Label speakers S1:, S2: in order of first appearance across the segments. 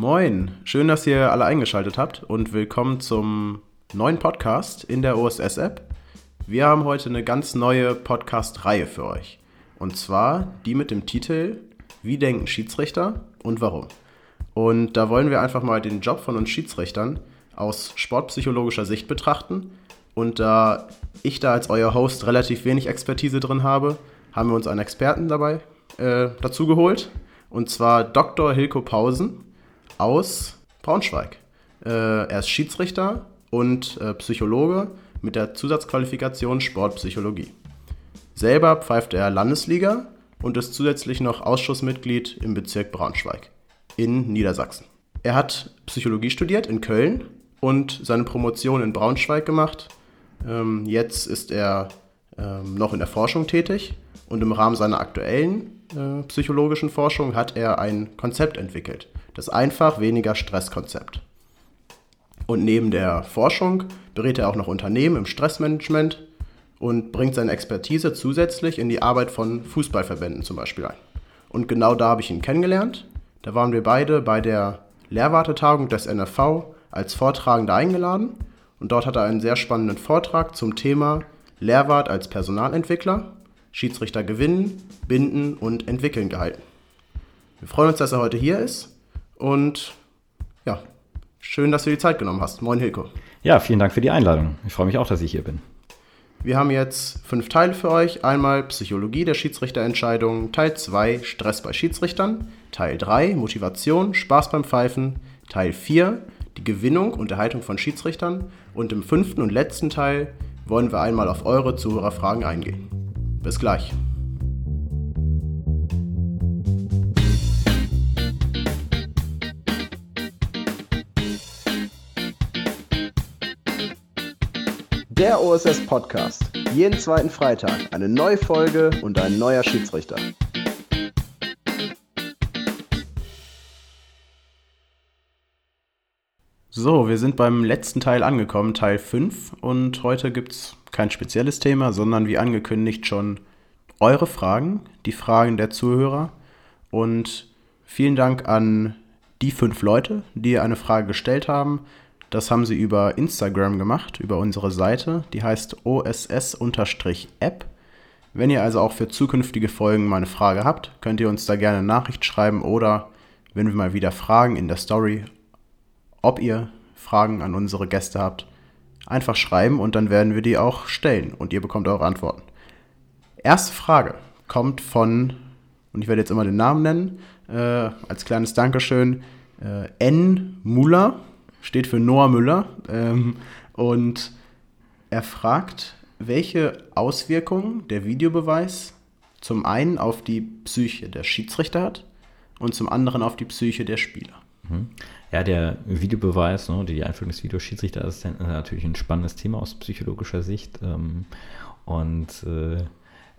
S1: Moin, schön, dass ihr alle eingeschaltet habt und willkommen zum neuen Podcast in der OSS-App. Wir haben heute eine ganz neue Podcast-Reihe für euch. Und zwar die mit dem Titel Wie denken Schiedsrichter und warum? Und da wollen wir einfach mal den Job von uns Schiedsrichtern aus sportpsychologischer Sicht betrachten. Und da ich da als euer Host relativ wenig Expertise drin habe, haben wir uns einen Experten dabei äh, dazu geholt. Und zwar Dr. Hilko Pausen aus Braunschweig. Äh, er ist Schiedsrichter und äh, Psychologe mit der Zusatzqualifikation Sportpsychologie. Selber pfeift er Landesliga und ist zusätzlich noch Ausschussmitglied im Bezirk Braunschweig in Niedersachsen. Er hat Psychologie studiert in Köln und seine Promotion in Braunschweig gemacht. Ähm, jetzt ist er ähm, noch in der Forschung tätig und im Rahmen seiner aktuellen äh, psychologischen Forschung hat er ein Konzept entwickelt, das einfach weniger Stresskonzept. Und neben der Forschung berät er auch noch Unternehmen im Stressmanagement und bringt seine Expertise zusätzlich in die Arbeit von Fußballverbänden zum Beispiel ein. Und genau da habe ich ihn kennengelernt. Da waren wir beide bei der Lehrwartetagung des NFV als Vortragender eingeladen und dort hat er einen sehr spannenden Vortrag zum Thema Lehrwart als Personalentwickler, Schiedsrichter gewinnen, binden und entwickeln gehalten. Wir freuen uns, dass er heute hier ist und ja, Schön, dass du die Zeit genommen hast. Moin, Hilko.
S2: Ja, vielen Dank für die Einladung. Ich freue mich auch, dass ich hier bin.
S1: Wir haben jetzt fünf Teile für euch. Einmal Psychologie der Schiedsrichterentscheidungen, Teil 2 Stress bei Schiedsrichtern, Teil 3 Motivation, Spaß beim Pfeifen, Teil 4 die Gewinnung und Erhaltung von Schiedsrichtern und im fünften und letzten Teil wollen wir einmal auf eure Zuhörerfragen eingehen. Bis gleich. Der OSS Podcast. Jeden zweiten Freitag eine neue Folge und ein neuer Schiedsrichter. So, wir sind beim letzten Teil angekommen, Teil 5. Und heute gibt es kein spezielles Thema, sondern wie angekündigt schon eure Fragen, die Fragen der Zuhörer. Und vielen Dank an die fünf Leute, die eine Frage gestellt haben. Das haben sie über Instagram gemacht, über unsere Seite. Die heißt OSS-App. Wenn ihr also auch für zukünftige Folgen mal eine Frage habt, könnt ihr uns da gerne eine Nachricht schreiben oder wenn wir mal wieder fragen in der Story, ob ihr Fragen an unsere Gäste habt, einfach schreiben und dann werden wir die auch stellen und ihr bekommt eure Antworten. Erste Frage kommt von, und ich werde jetzt immer den Namen nennen, äh, als kleines Dankeschön, äh, N. Muller steht für Noah Müller. Ähm, und er fragt, welche Auswirkungen der Videobeweis zum einen auf die Psyche der Schiedsrichter hat und zum anderen auf die Psyche der Spieler.
S2: Mhm. Ja, der Videobeweis, ne, die Einführung des Videoschiedsrichterassistenten ist natürlich ein spannendes Thema aus psychologischer Sicht. Ähm, und äh,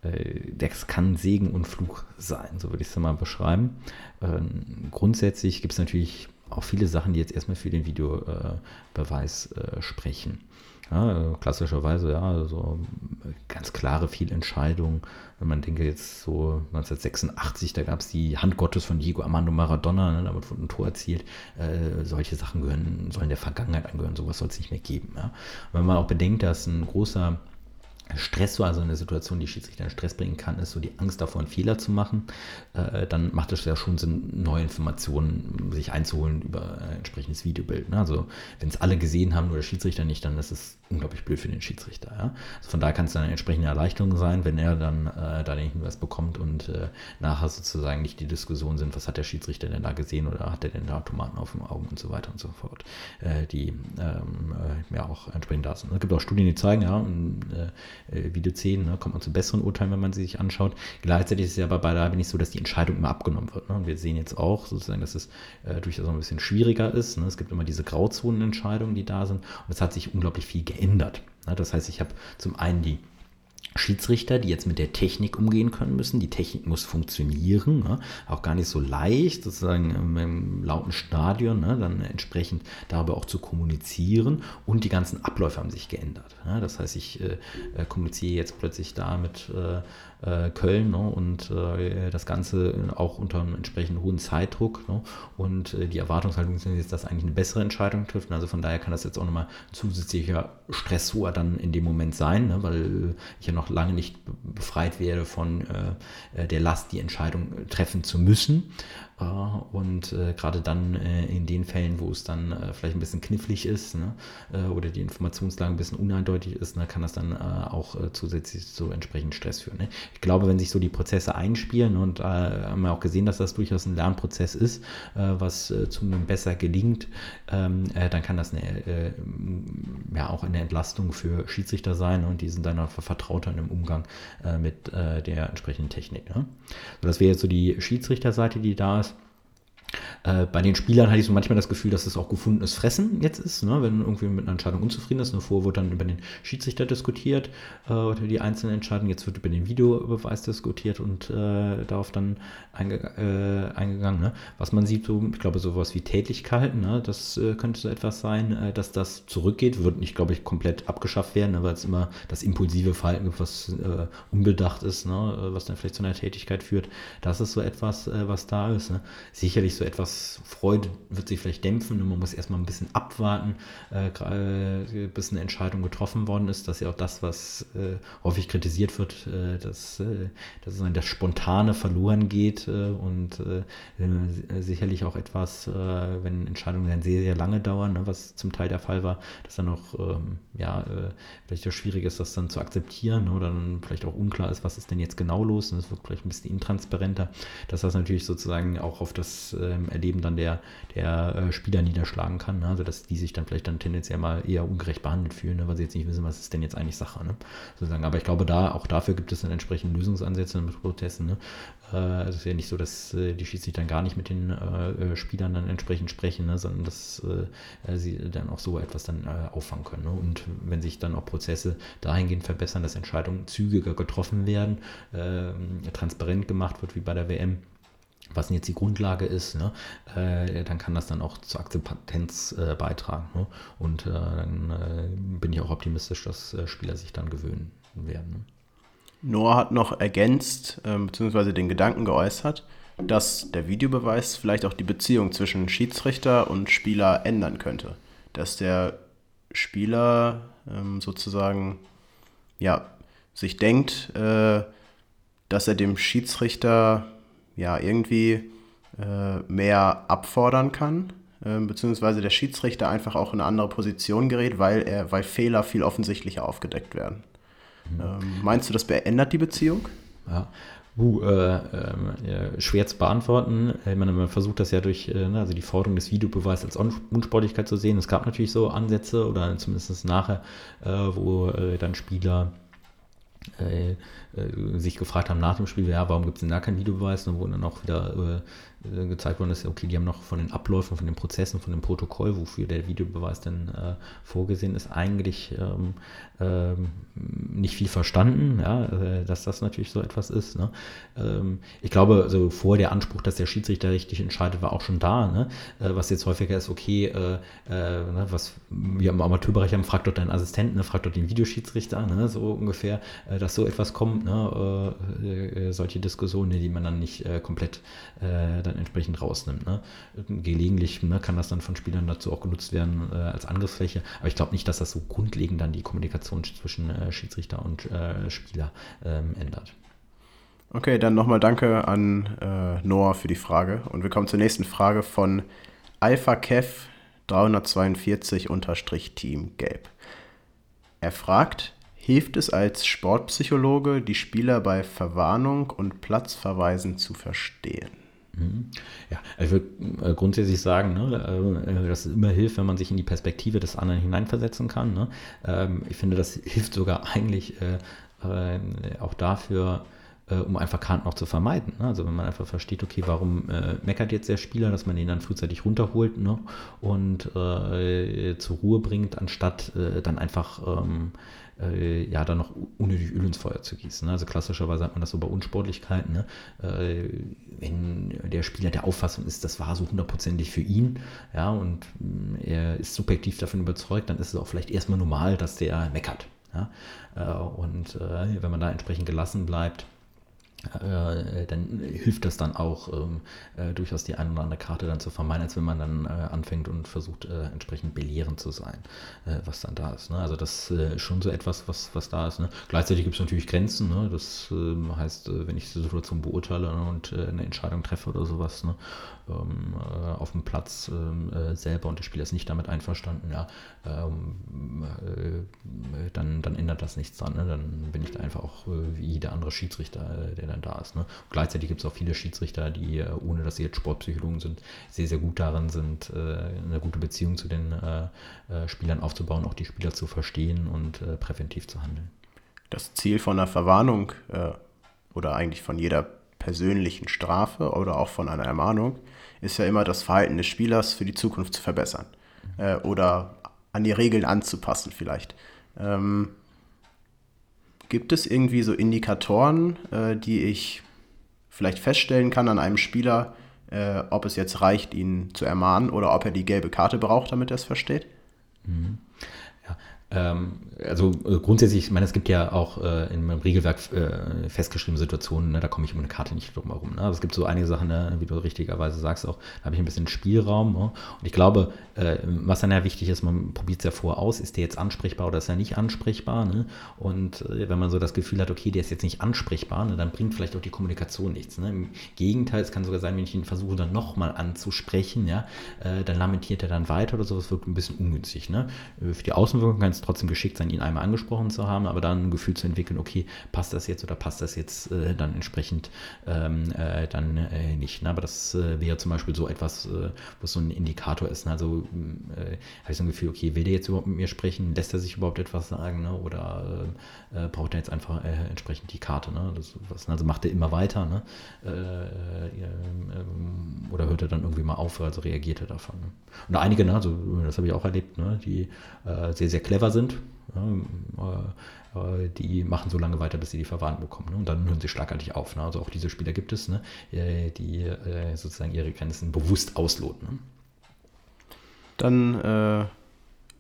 S2: äh, das kann Segen und Fluch sein, so würde ich es mal beschreiben. Ähm, grundsätzlich gibt es natürlich auch viele Sachen, die jetzt erstmal für den Videobeweis äh, sprechen. Ja, klassischerweise, ja, also ganz klare Fehlentscheidungen. Wenn man denke jetzt so 1986, da gab es die Hand Gottes von Diego Armando Maradona, ne, damit wurde ein Tor erzielt. Äh, solche Sachen gehören, sollen der Vergangenheit angehören, sowas soll es nicht mehr geben. Ja. Wenn man auch bedenkt, dass ein großer Stress, so also eine Situation, die Schiedsrichter in Stress bringen kann, ist so die Angst davor, einen Fehler zu machen. Äh, dann macht es ja schon Sinn, neue Informationen sich einzuholen über ein entsprechendes Videobild. Ne? Also wenn es alle gesehen haben, nur der Schiedsrichter nicht, dann ist es unglaublich blöd für den Schiedsrichter. Ja? Also von daher kann es dann eine entsprechende Erleichterung sein, wenn er dann äh, da den Hinweis bekommt und äh, nachher sozusagen nicht die Diskussion sind, was hat der Schiedsrichter denn da gesehen oder hat er denn da Tomaten auf dem Augen und so weiter und so fort, äh, die ähm, äh, ja auch entsprechend da sind. Es gibt auch Studien, die zeigen, ja, und, äh, Video 10, ne, kommt man zu besseren Urteilen, wenn man sie sich anschaut. Gleichzeitig ist es ja aber beileibe nicht so, dass die Entscheidung immer abgenommen wird. Ne? Und wir sehen jetzt auch sozusagen, dass es äh, durchaus ein bisschen schwieriger ist. Ne? Es gibt immer diese Grauzonenentscheidungen, die da sind. Und es hat sich unglaublich viel geändert. Ne? Das heißt, ich habe zum einen die Schiedsrichter, die jetzt mit der Technik umgehen können müssen. Die Technik muss funktionieren, ne? auch gar nicht so leicht, sozusagen im, im lauten Stadion, ne? dann entsprechend darüber auch zu kommunizieren. Und die ganzen Abläufe haben sich geändert. Ne? Das heißt, ich äh, äh kommuniziere jetzt plötzlich da mit äh, äh, Köln ne? und äh, das Ganze auch unter einem entsprechend hohen Zeitdruck. Ne? Und äh, die Erwartungshaltung ist jetzt, dass eigentlich eine bessere Entscheidung trifft. Also von daher kann das jetzt auch nochmal zusätzlicher Stressor dann in dem Moment sein, ne? weil ich ja noch lange nicht befreit werde von äh, der Last, die Entscheidung treffen zu müssen. Äh, und äh, gerade dann äh, in den Fällen, wo es dann vielleicht ein bisschen knifflig ist ne, oder die Informationslage ein bisschen uneindeutig ist, ne, kann das dann auch zusätzlich zu entsprechenden Stress führen. Ne. Ich glaube, wenn sich so die Prozesse einspielen und haben wir auch gesehen, dass das durchaus ein Lernprozess ist, was zunehmend besser gelingt, ähm, dann kann das eine, ja auch eine Entlastung für Schiedsrichter sein und die sind dann auch vertrauter im Umgang mit der entsprechenden Technik. Das wäre jetzt so die Schiedsrichterseite, die da ist. Äh, bei den Spielern hatte ich so manchmal das Gefühl, dass es auch gefundenes Fressen jetzt ist, ne? wenn irgendwie mit einer Entscheidung unzufrieden ist. Davor wurde dann über den Schiedsrichter diskutiert äh, die einzelnen Entscheidungen. Jetzt wird über den Videobeweis diskutiert und äh, darauf dann einge äh, eingegangen. Ne? Was man sieht, so, ich glaube, sowas wie Tätigkeiten, ne? das äh, könnte so etwas sein, äh, dass das zurückgeht. Wird nicht, glaube ich, komplett abgeschafft werden, ne? weil es immer das impulsive Verhalten gibt, was unbedacht ist, ne? was dann vielleicht zu einer Tätigkeit führt. Das ist so etwas, was da ist. Ne? Sicherlich so etwas Freude wird sich vielleicht dämpfen und man muss erstmal ein bisschen abwarten, äh, bis eine Entscheidung getroffen worden ist. Das ist ja auch das, was äh, häufig kritisiert wird, äh, dass, äh, dass das Spontane verloren geht äh, und äh, sicherlich auch etwas, wenn Entscheidungen dann sehr, sehr lange dauern, ne, was zum Teil der Fall war, dass dann auch ähm, ja, vielleicht auch schwierig ist, das dann zu akzeptieren oder dann vielleicht auch unklar ist, was ist denn jetzt genau los und es wird vielleicht ein bisschen intransparenter, dass das natürlich sozusagen auch auf das ähm, Erleben dann der, der äh, Spieler niederschlagen kann. Ne? Also dass die sich dann vielleicht dann tendenziell mal eher ungerecht behandelt fühlen, ne? weil sie jetzt nicht wissen, was ist denn jetzt eigentlich Sache. Ne? Sozusagen. Aber ich glaube, da auch dafür gibt es dann entsprechende Lösungsansätze mit Protesten. Ne? Äh, es ist ja nicht so, dass äh, die Schiedsrichter dann gar nicht mit den Spielern dann entsprechend sprechen, ne? sondern dass sie dann auch so etwas dann auffangen können. Ne? Und wenn sich dann auch Prozesse dahingehend verbessern, dass Entscheidungen zügiger getroffen werden, ähm, transparent gemacht wird, wie bei der WM, was jetzt die Grundlage ist, ne, äh, dann kann das dann auch zur Akzeptanz äh, beitragen. Ne? Und äh, dann äh, bin ich auch optimistisch, dass äh, Spieler sich dann gewöhnen werden. Ne?
S1: Noah hat noch ergänzt, ähm, beziehungsweise den Gedanken geäußert, dass der Videobeweis vielleicht auch die Beziehung zwischen Schiedsrichter und Spieler ändern könnte. Dass der Spieler ähm, sozusagen ja, sich denkt, äh, dass er dem Schiedsrichter ja, irgendwie äh, mehr abfordern kann, äh, beziehungsweise der Schiedsrichter einfach auch in eine andere Position gerät, weil, er, weil Fehler viel offensichtlicher aufgedeckt werden. Mhm. Ähm, meinst du, das beändert die Beziehung?
S2: Ja. Uh, äh, äh, schwer zu beantworten. Meine, man versucht das ja durch äh, ne, also die Forderung des Videobeweises als Unsportlichkeit zu sehen. Es gab natürlich so Ansätze oder zumindest nachher, äh, wo äh, dann Spieler äh, sich gefragt haben nach dem Spiel, ja, warum gibt es denn da keinen Videobeweis? Und wo dann auch wieder äh, gezeigt worden ist, okay, die haben noch von den Abläufen, von den Prozessen, von dem Protokoll, wofür der Videobeweis dann äh, vorgesehen ist, eigentlich ähm, ähm, nicht viel verstanden, ja, äh, dass das natürlich so etwas ist. Ne? Ähm, ich glaube, so vor der Anspruch, dass der Schiedsrichter richtig entscheidet, war auch schon da. Ne? Äh, was jetzt häufiger ist, okay, äh, äh, ne, was wir im Amateurbereich haben, fragt dort deinen Assistenten, ne, fragt dort den Videoschiedsrichter, ne, so ungefähr, dass so etwas kommt, ne? solche Diskussionen, die man dann nicht komplett dann entsprechend rausnimmt. Ne? Gelegentlich ne, kann das dann von Spielern dazu auch genutzt werden als Angriffsfläche, aber ich glaube nicht, dass das so grundlegend dann die Kommunikation zwischen äh, Schiedsrichter und äh, Spieler ähm, ändert.
S1: Okay, dann nochmal danke an äh, Noah für die Frage. Und wir kommen zur nächsten Frage von AlphaKev 342-Team Gelb. Er fragt, hilft es als Sportpsychologe, die Spieler bei Verwarnung und Platzverweisen zu verstehen?
S2: Mhm. Ja, ich würde äh, grundsätzlich sagen, ne, äh, dass es immer hilft, wenn man sich in die Perspektive des anderen hineinversetzen kann. Ne? Ähm, ich finde, das hilft sogar eigentlich äh, auch dafür, um einfach Karten auch zu vermeiden. Ne? Also wenn man einfach versteht, okay, warum äh, meckert jetzt der Spieler, dass man ihn dann frühzeitig runterholt ne? und äh, zur Ruhe bringt, anstatt äh, dann einfach ähm, äh, ja dann noch unnötig Öl ins Feuer zu gießen. Ne? Also klassischerweise hat man das so bei Unsportlichkeiten. Ne? Äh, wenn der Spieler der Auffassung ist, das war so hundertprozentig für ihn, ja, und mm, er ist subjektiv davon überzeugt, dann ist es auch vielleicht erstmal normal, dass der meckert. Ja? Äh, und äh, wenn man da entsprechend gelassen bleibt, äh, dann hilft das dann auch ähm, äh, durchaus die eine oder andere Karte dann zu vermeiden, als wenn man dann äh, anfängt und versucht äh, entsprechend belehrend zu sein, äh, was dann da ist. Ne? Also das äh, ist schon so etwas, was, was da ist. Ne? Gleichzeitig gibt es natürlich Grenzen. Ne? Das ähm, heißt, wenn ich die Situation beurteile und eine Entscheidung treffe oder sowas ähm, auf dem Platz ähm, selber und der Spieler ist nicht damit einverstanden, ja, ähm, dann, dann ändert das nichts dran. Ne? Dann bin ich da einfach auch wie jeder andere Schiedsrichter, der dann da ist. Ne? Gleichzeitig gibt es auch viele Schiedsrichter, die, äh, ohne dass sie jetzt Sportpsychologen sind, sehr, sehr gut darin sind, äh, eine gute Beziehung zu den äh, Spielern aufzubauen, auch die Spieler zu verstehen und präventiv zu handeln.
S1: Das Ziel von einer Verwarnung oder eigentlich von jeder persönlichen Strafe oder auch von einer Ermahnung ist ja immer das Verhalten des Spielers für die Zukunft zu verbessern äh, oder an die Regeln anzupassen vielleicht. Ähm, Gibt es irgendwie so Indikatoren, äh, die ich vielleicht feststellen kann an einem Spieler, äh, ob es jetzt reicht, ihn zu ermahnen oder ob er die gelbe Karte braucht, damit er es versteht?
S2: Mhm. Ähm, also äh, grundsätzlich, ich meine, es gibt ja auch äh, in meinem Regelwerk äh, festgeschriebene Situationen, ne, da komme ich um eine Karte nicht drum herum. Ne? Also es gibt so einige Sachen, ne, wie du richtigerweise sagst, auch da habe ich ein bisschen Spielraum. Ne? Und ich glaube, äh, was dann ja wichtig ist, man probiert es ja vorher aus, ist der jetzt ansprechbar oder ist er nicht ansprechbar? Ne? Und äh, wenn man so das Gefühl hat, okay, der ist jetzt nicht ansprechbar, ne, dann bringt vielleicht auch die Kommunikation nichts. Ne? Im Gegenteil, es kann sogar sein, wenn ich ihn versuche, dann nochmal anzusprechen, ja, äh, dann lamentiert er dann weiter oder so, das wirkt ein bisschen ungünstig. Ne? Für die Außenwirkung kann es trotzdem geschickt sein, ihn einmal angesprochen zu haben, aber dann ein Gefühl zu entwickeln, okay, passt das jetzt oder passt das jetzt äh, dann entsprechend ähm, äh, dann äh, nicht. Ne? Aber das äh, wäre zum Beispiel so etwas, äh, wo so ein Indikator ist. Ne? Also äh, habe ich so ein Gefühl, okay, will der jetzt überhaupt mit mir sprechen? Lässt er sich überhaupt etwas sagen? Ne? Oder braucht er jetzt einfach entsprechend die Karte? Ne? Das, was, also macht er immer weiter? Ne? oder hört er dann irgendwie mal auf, also reagiert er davon? Ne? Und einige, ne, also das habe ich auch erlebt, ne, die sehr, sehr clever sind, ja, äh, die machen so lange weiter, bis sie die Verwarnung bekommen. Ne? Und dann hören sie schlagartig auf. Ne? Also auch diese Spieler gibt es, ne? Äh, die äh, sozusagen ihre Grenzen bewusst ausloten.
S1: Dann äh,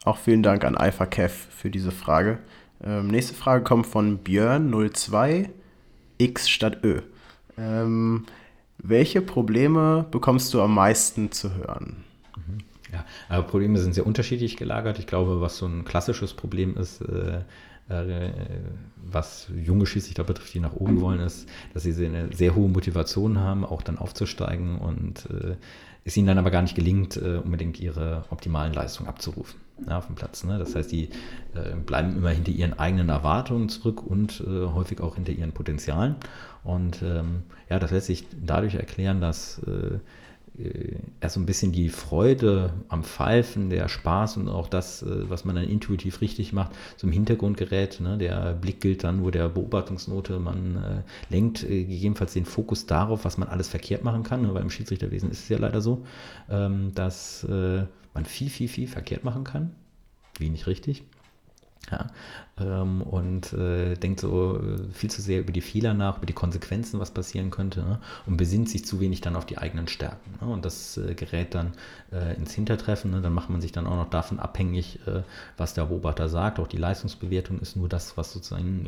S1: auch vielen Dank an Alpha Kev für diese Frage. Ähm, nächste Frage kommt von Björn02 X statt Ö. Ähm, welche Probleme bekommst du am meisten zu hören?
S2: Mhm. Ja, aber Probleme sind sehr unterschiedlich gelagert. Ich glaube, was so ein klassisches Problem ist, äh, äh, was junge Schiedsrichter betrifft, die nach oben wollen, ist, dass sie eine sehr hohe Motivation haben, auch dann aufzusteigen und äh, es ihnen dann aber gar nicht gelingt, äh, unbedingt ihre optimalen Leistungen abzurufen ja, auf dem Platz. Ne? Das heißt, die äh, bleiben immer hinter ihren eigenen Erwartungen zurück und äh, häufig auch hinter ihren Potenzialen. Und ähm, ja, das lässt sich dadurch erklären, dass erst so ein bisschen die Freude am Pfeifen, der Spaß und auch das, äh, was man dann intuitiv richtig macht, so im Hintergrund gerät. Ne? Der Blick gilt dann, wo der Beobachtungsnote, man äh, lenkt äh, gegebenenfalls den Fokus darauf, was man alles verkehrt machen kann, ne? weil im Schiedsrichterwesen ist es ja leider so, ähm, dass äh, man viel, viel, viel verkehrt machen kann. Wenig richtig. Ja, ähm, und äh, denkt so äh, viel zu sehr über die Fehler nach, über die Konsequenzen, was passieren könnte ne? und besinnt sich zu wenig dann auf die eigenen Stärken. Ne? Und das äh, gerät dann äh, ins Hintertreffen. Ne? Dann macht man sich dann auch noch davon abhängig, äh, was der Beobachter sagt. Auch die Leistungsbewertung ist nur das, was sozusagen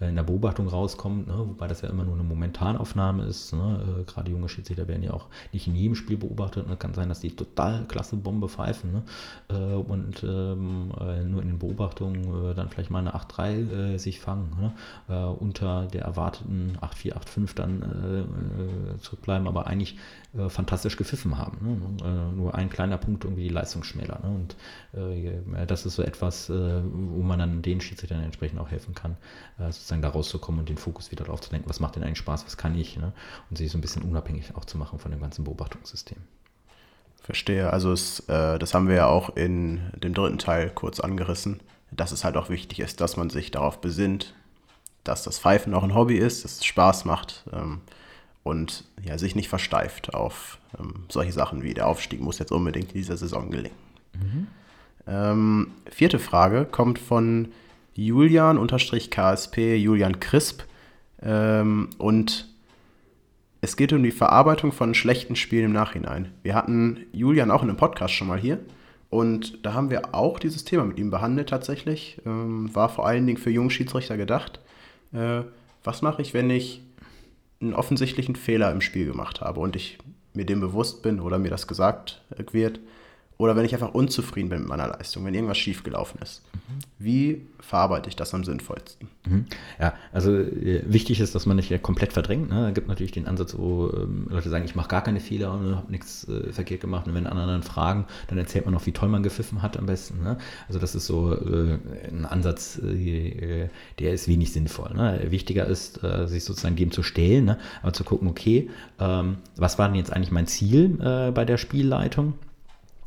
S2: äh, in der Beobachtung rauskommt, ne? wobei das ja immer nur eine Momentanaufnahme ist. Ne? Gerade junge Schiedsrichter werden ja auch nicht in jedem Spiel beobachtet. Ne? Kann sein, dass die total klasse Bombe pfeifen und ähm, nur in den Beobachtungen dann vielleicht mal eine 8-3 äh, sich fangen, ne? äh, unter der erwarteten 8-4, 8-5 dann äh, äh, zurückbleiben, aber eigentlich äh, fantastisch gepfiffen haben. Ne? nur ein kleiner Punkt irgendwie die Leistung schmäler. Ne? Und das ist so etwas, wo man dann den Schiedsrichtern entsprechend auch helfen kann, sozusagen da rauszukommen und den Fokus wieder darauf zu denken, was macht denn eigentlich Spaß, was kann ich, ne? und sich so ein bisschen unabhängig auch zu machen von dem ganzen Beobachtungssystem.
S1: Verstehe. Also es, äh, das haben wir ja auch in dem dritten Teil kurz angerissen dass es halt auch wichtig ist, dass man sich darauf besinnt, dass das Pfeifen auch ein Hobby ist, dass es Spaß macht ähm, und ja, sich nicht versteift auf ähm, solche Sachen wie der Aufstieg muss jetzt unbedingt in dieser Saison gelingen. Mhm. Ähm, vierte Frage kommt von Julian-KSP, Julian Crisp. Ähm, und es geht um die Verarbeitung von schlechten Spielen im Nachhinein. Wir hatten Julian auch in einem Podcast schon mal hier. Und da haben wir auch dieses Thema mit ihm behandelt tatsächlich. Ähm, war vor allen Dingen für junge Schiedsrichter gedacht. Äh, was mache ich, wenn ich einen offensichtlichen Fehler im Spiel gemacht habe und ich mir dem bewusst bin oder mir das gesagt wird? Oder wenn ich einfach unzufrieden bin mit meiner Leistung, wenn irgendwas schiefgelaufen ist. Mhm. Wie verarbeite ich das am sinnvollsten?
S2: Mhm. Ja, also äh, wichtig ist, dass man nicht komplett verdrängt. Ne? Es gibt natürlich den Ansatz, wo ähm, Leute sagen, ich mache gar keine Fehler und habe nichts äh, verkehrt gemacht. Und wenn andere dann fragen, dann erzählt man noch, wie toll man gepfiffen hat am besten. Ne? Also das ist so äh, ein Ansatz, äh, der ist wenig sinnvoll. Ne? Wichtiger ist, äh, sich sozusagen dem zu stellen, ne? aber zu gucken, okay, ähm, was war denn jetzt eigentlich mein Ziel äh, bei der Spielleitung?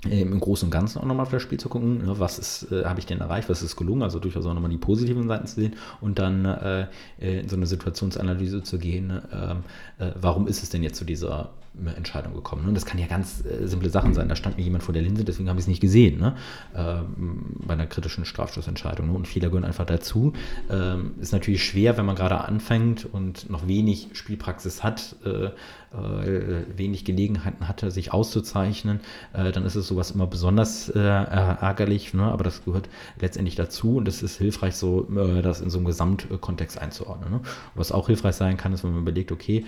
S2: Im Großen und Ganzen auch nochmal auf das Spiel zu gucken, ne, was äh, habe ich denn erreicht, was ist gelungen, also durchaus auch nochmal die positiven Seiten zu sehen und dann äh, äh in so eine Situationsanalyse zu gehen, ähm, äh, warum ist es denn jetzt zu dieser Entscheidung gekommen. Und das kann ja ganz äh, simple Sachen sein. Da stand mir jemand vor der Linse, deswegen habe ich es nicht gesehen. Ne? Ähm, bei einer kritischen Strafstoßentscheidung. Ne? Und Fehler gehören einfach dazu. Ähm, ist natürlich schwer, wenn man gerade anfängt und noch wenig Spielpraxis hat, äh, äh, wenig Gelegenheiten hatte, sich auszuzeichnen, äh, dann ist es sowas immer besonders äh, ärgerlich, ne? aber das gehört letztendlich dazu und es ist hilfreich, so äh, das in so einem Gesamtkontext einzuordnen. Ne? Was auch hilfreich sein kann, ist, wenn man überlegt, okay,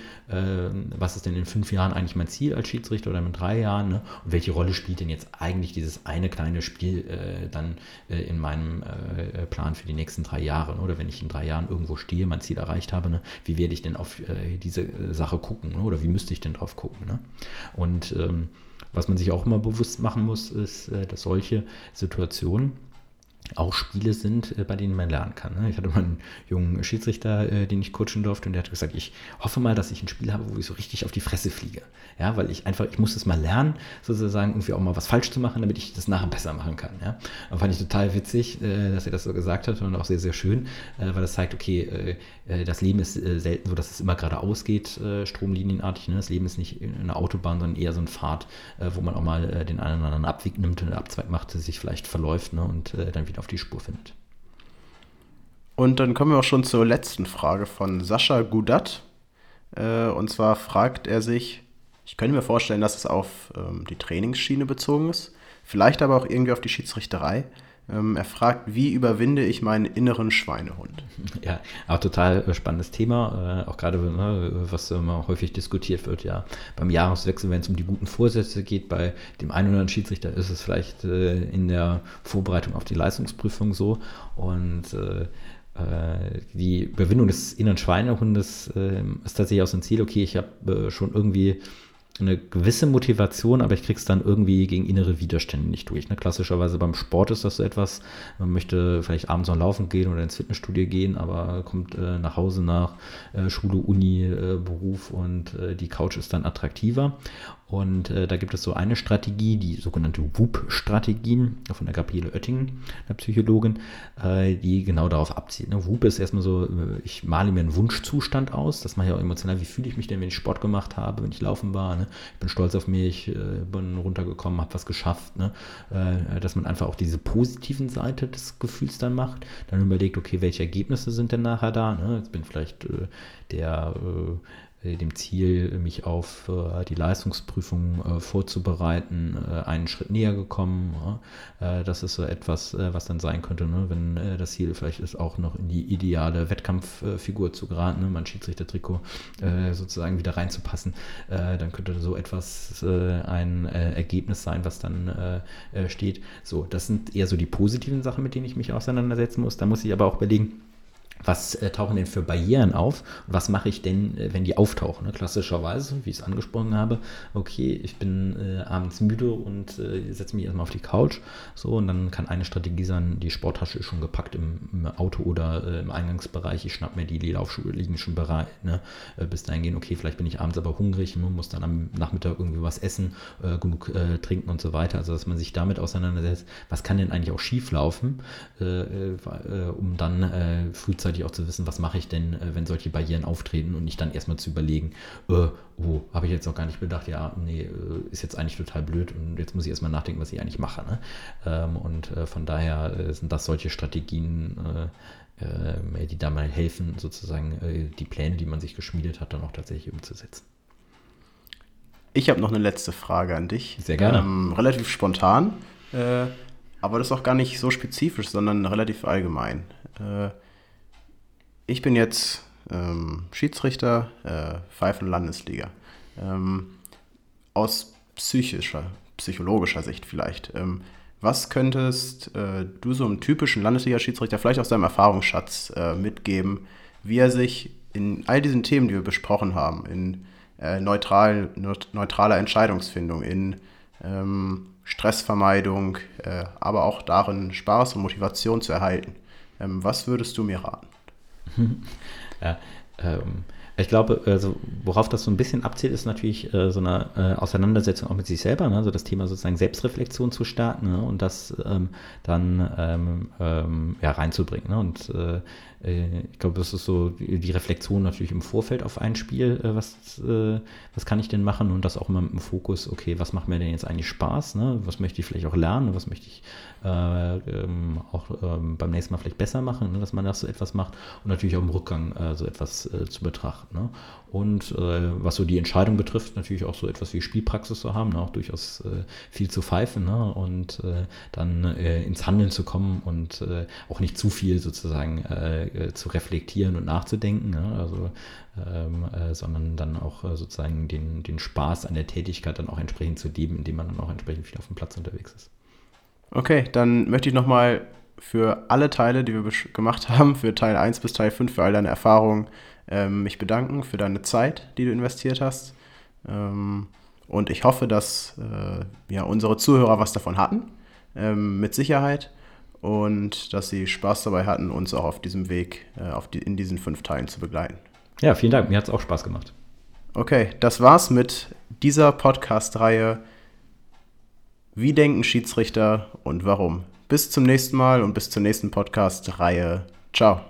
S2: was ist denn in fünf Jahren eigentlich mein Ziel als Schiedsrichter oder in drei Jahren ne? und welche Rolle spielt denn jetzt eigentlich dieses eine kleine Spiel dann in meinem Plan für die nächsten drei Jahre ne? oder wenn ich in drei Jahren irgendwo stehe, mein Ziel erreicht habe, ne? wie werde ich denn auf diese Sache gucken ne? oder wie müsste ich denn drauf gucken? Ne? Und ähm, was man sich auch immer bewusst machen muss, ist, äh, dass solche Situationen auch Spiele sind, äh, bei denen man lernen kann. Ne? Ich hatte mal einen jungen Schiedsrichter, äh, den ich coachen durfte, und der hat gesagt, ich hoffe mal, dass ich ein Spiel habe, wo ich so richtig auf die Fresse fliege. Ja, weil ich einfach, ich muss das mal lernen, sozusagen irgendwie auch mal was falsch zu machen, damit ich das nachher besser machen kann. Ja, und fand ich total witzig, äh, dass er das so gesagt hat und auch sehr, sehr schön, weil das zeigt, okay, das Leben ist selten so, dass es immer geradeaus geht, stromlinienartig. Ne? Das Leben ist nicht eine Autobahn, sondern eher so ein Pfad, wo man auch mal den einen oder anderen Abweg nimmt, einen Abzweig macht, sich vielleicht verläuft ne? und dann wieder auf die Spur findet.
S1: Und dann kommen wir auch schon zur letzten Frage von Sascha Gudat. Äh, und zwar fragt er sich, ich könnte mir vorstellen, dass es auf ähm, die Trainingsschiene bezogen ist, vielleicht aber auch irgendwie auf die Schiedsrichterei. Ähm, er fragt, wie überwinde ich meinen inneren Schweinehund?
S2: Ja, auch total äh, spannendes Thema, äh, auch gerade ne, was immer häufig diskutiert wird, ja. Beim Jahreswechsel, wenn es um die guten Vorsätze geht, bei dem einen oder anderen Schiedsrichter ist es vielleicht äh, in der Vorbereitung auf die Leistungsprüfung so und die Überwindung des inneren Schweinehundes äh, ist tatsächlich auch so ein Ziel, okay, ich habe schon irgendwie eine gewisse Motivation, aber ich krieg's dann irgendwie gegen innere Widerstände nicht durch. Ne? Klassischerweise beim Sport ist das so etwas, man möchte vielleicht abends noch laufen gehen oder ins Fitnessstudio gehen, aber kommt äh, nach Hause nach äh, Schule, Uni, äh, Beruf und äh, die Couch ist dann attraktiver. Und äh, da gibt es so eine Strategie, die sogenannte WUP-Strategien von der Gabriele Oettingen, der Psychologin, äh, die genau darauf abzielt. Ne? WUP ist erstmal so, äh, ich male mir einen Wunschzustand aus, das mache ich auch emotional. Wie fühle ich mich denn, wenn ich Sport gemacht habe, wenn ich laufen war? Ne? Ich bin stolz auf mich, äh, bin runtergekommen, habe was geschafft. Ne? Äh, dass man einfach auch diese positiven Seite des Gefühls dann macht. Dann überlegt, okay, welche Ergebnisse sind denn nachher da? Ne? Jetzt bin vielleicht äh, der dem Ziel, mich auf äh, die Leistungsprüfung äh, vorzubereiten, einen Schritt näher gekommen. das ist so etwas, was dann sein könnte, ne? wenn das Ziel vielleicht ist, auch noch in die ideale Wettkampffigur zu geraten, ne? mein Schiedsrichter-Trikot sozusagen wieder reinzupassen, dann könnte so etwas ein Ergebnis sein, was dann steht. So, das sind eher so die positiven Sachen, mit denen ich mich auseinandersetzen muss. Da muss ich aber auch überlegen, was äh, tauchen denn für Barrieren auf und was mache ich denn, äh, wenn die auftauchen? Ne? Klassischerweise, wie ich es angesprochen habe, okay, ich bin äh, abends müde und äh, setze mich erstmal auf die Couch. So, und dann kann eine Strategie sein, die Sporttasche ist schon gepackt im, im Auto oder äh, im Eingangsbereich, ich schnapp mir die, die Laufschuhe liegen schon bereit. Ne? Äh, bis dahin gehen, okay, vielleicht bin ich abends aber hungrig und muss dann am Nachmittag irgendwie was essen, genug trinken und so weiter. Also, dass man sich damit auseinandersetzt, was kann denn eigentlich auch schief laufen, um dann frühzeitig frühzeitig auch zu wissen, was mache ich denn, äh, wenn solche Barrieren auftreten und nicht dann erstmal zu überlegen, äh, oh, habe ich jetzt noch gar nicht bedacht, ja, nee, äh, ist jetzt eigentlich total blöd und jetzt muss ich erstmal nachdenken, was ich eigentlich mache. Ne? Ähm, und äh, von daher äh, sind das solche Strategien, äh, die da mal helfen, sozusagen die Pläne, die man sich geschmiedet hat, dann auch tatsächlich umzusetzen.
S1: Ich habe noch eine letzte Frage an dich.
S2: Sehr gerne.
S1: Ähm, relativ spontan, äh, aber das ist auch gar nicht so spezifisch, sondern relativ allgemein. Äh, ich bin jetzt ähm, Schiedsrichter, äh, Pfeifen Landesliga. Ähm, aus psychischer, psychologischer Sicht vielleicht. Ähm, was könntest äh, du so einem typischen Landesliga-Schiedsrichter vielleicht aus deinem Erfahrungsschatz äh, mitgeben, wie er sich in all diesen Themen, die wir besprochen haben, in äh, neutral, neutraler Entscheidungsfindung, in ähm, Stressvermeidung, äh, aber auch darin, Spaß und Motivation zu erhalten. Ähm, was würdest du mir raten?
S2: ja, ähm, ich glaube, also worauf das so ein bisschen abzielt, ist natürlich äh, so eine äh, Auseinandersetzung auch mit sich selber, ne? also das Thema sozusagen Selbstreflexion zu starten ne? und das ähm, dann ähm, ähm, ja, reinzubringen. Ne? Und äh, äh, ich glaube, das ist so die Reflexion natürlich im Vorfeld auf ein Spiel, äh, was, äh, was kann ich denn machen und das auch immer mit dem Fokus, okay, was macht mir denn jetzt eigentlich Spaß, ne? was möchte ich vielleicht auch lernen, was möchte ich äh, ähm, auch ähm, beim nächsten Mal vielleicht besser machen, ne? dass man das so etwas macht und natürlich auch im Rückgang äh, so etwas äh, zu betrachten. Ne? Und äh, was so die Entscheidung betrifft, natürlich auch so etwas wie Spielpraxis zu haben, ne? auch durchaus äh, viel zu pfeifen ne? und äh, dann äh, ins Handeln zu kommen und äh, auch nicht zu viel sozusagen äh, zu reflektieren und nachzudenken, ne? also, ähm, sondern dann auch sozusagen den, den Spaß an der Tätigkeit dann auch entsprechend zu leben, indem man dann auch entsprechend viel auf dem Platz unterwegs ist.
S1: Okay, dann möchte ich nochmal für alle Teile, die wir gemacht haben, für Teil 1 bis Teil 5, für all deine Erfahrungen, ähm, mich bedanken für deine Zeit, die du investiert hast. Ähm, und ich hoffe, dass äh, ja, unsere Zuhörer was davon hatten, ähm, mit Sicherheit. Und dass sie Spaß dabei hatten, uns auch auf diesem Weg äh, auf die, in diesen fünf Teilen zu begleiten.
S2: Ja, vielen Dank. Mir hat es auch Spaß gemacht.
S1: Okay, das war's mit dieser Podcast-Reihe. Wie denken Schiedsrichter und warum? Bis zum nächsten Mal und bis zur nächsten Podcast-Reihe. Ciao.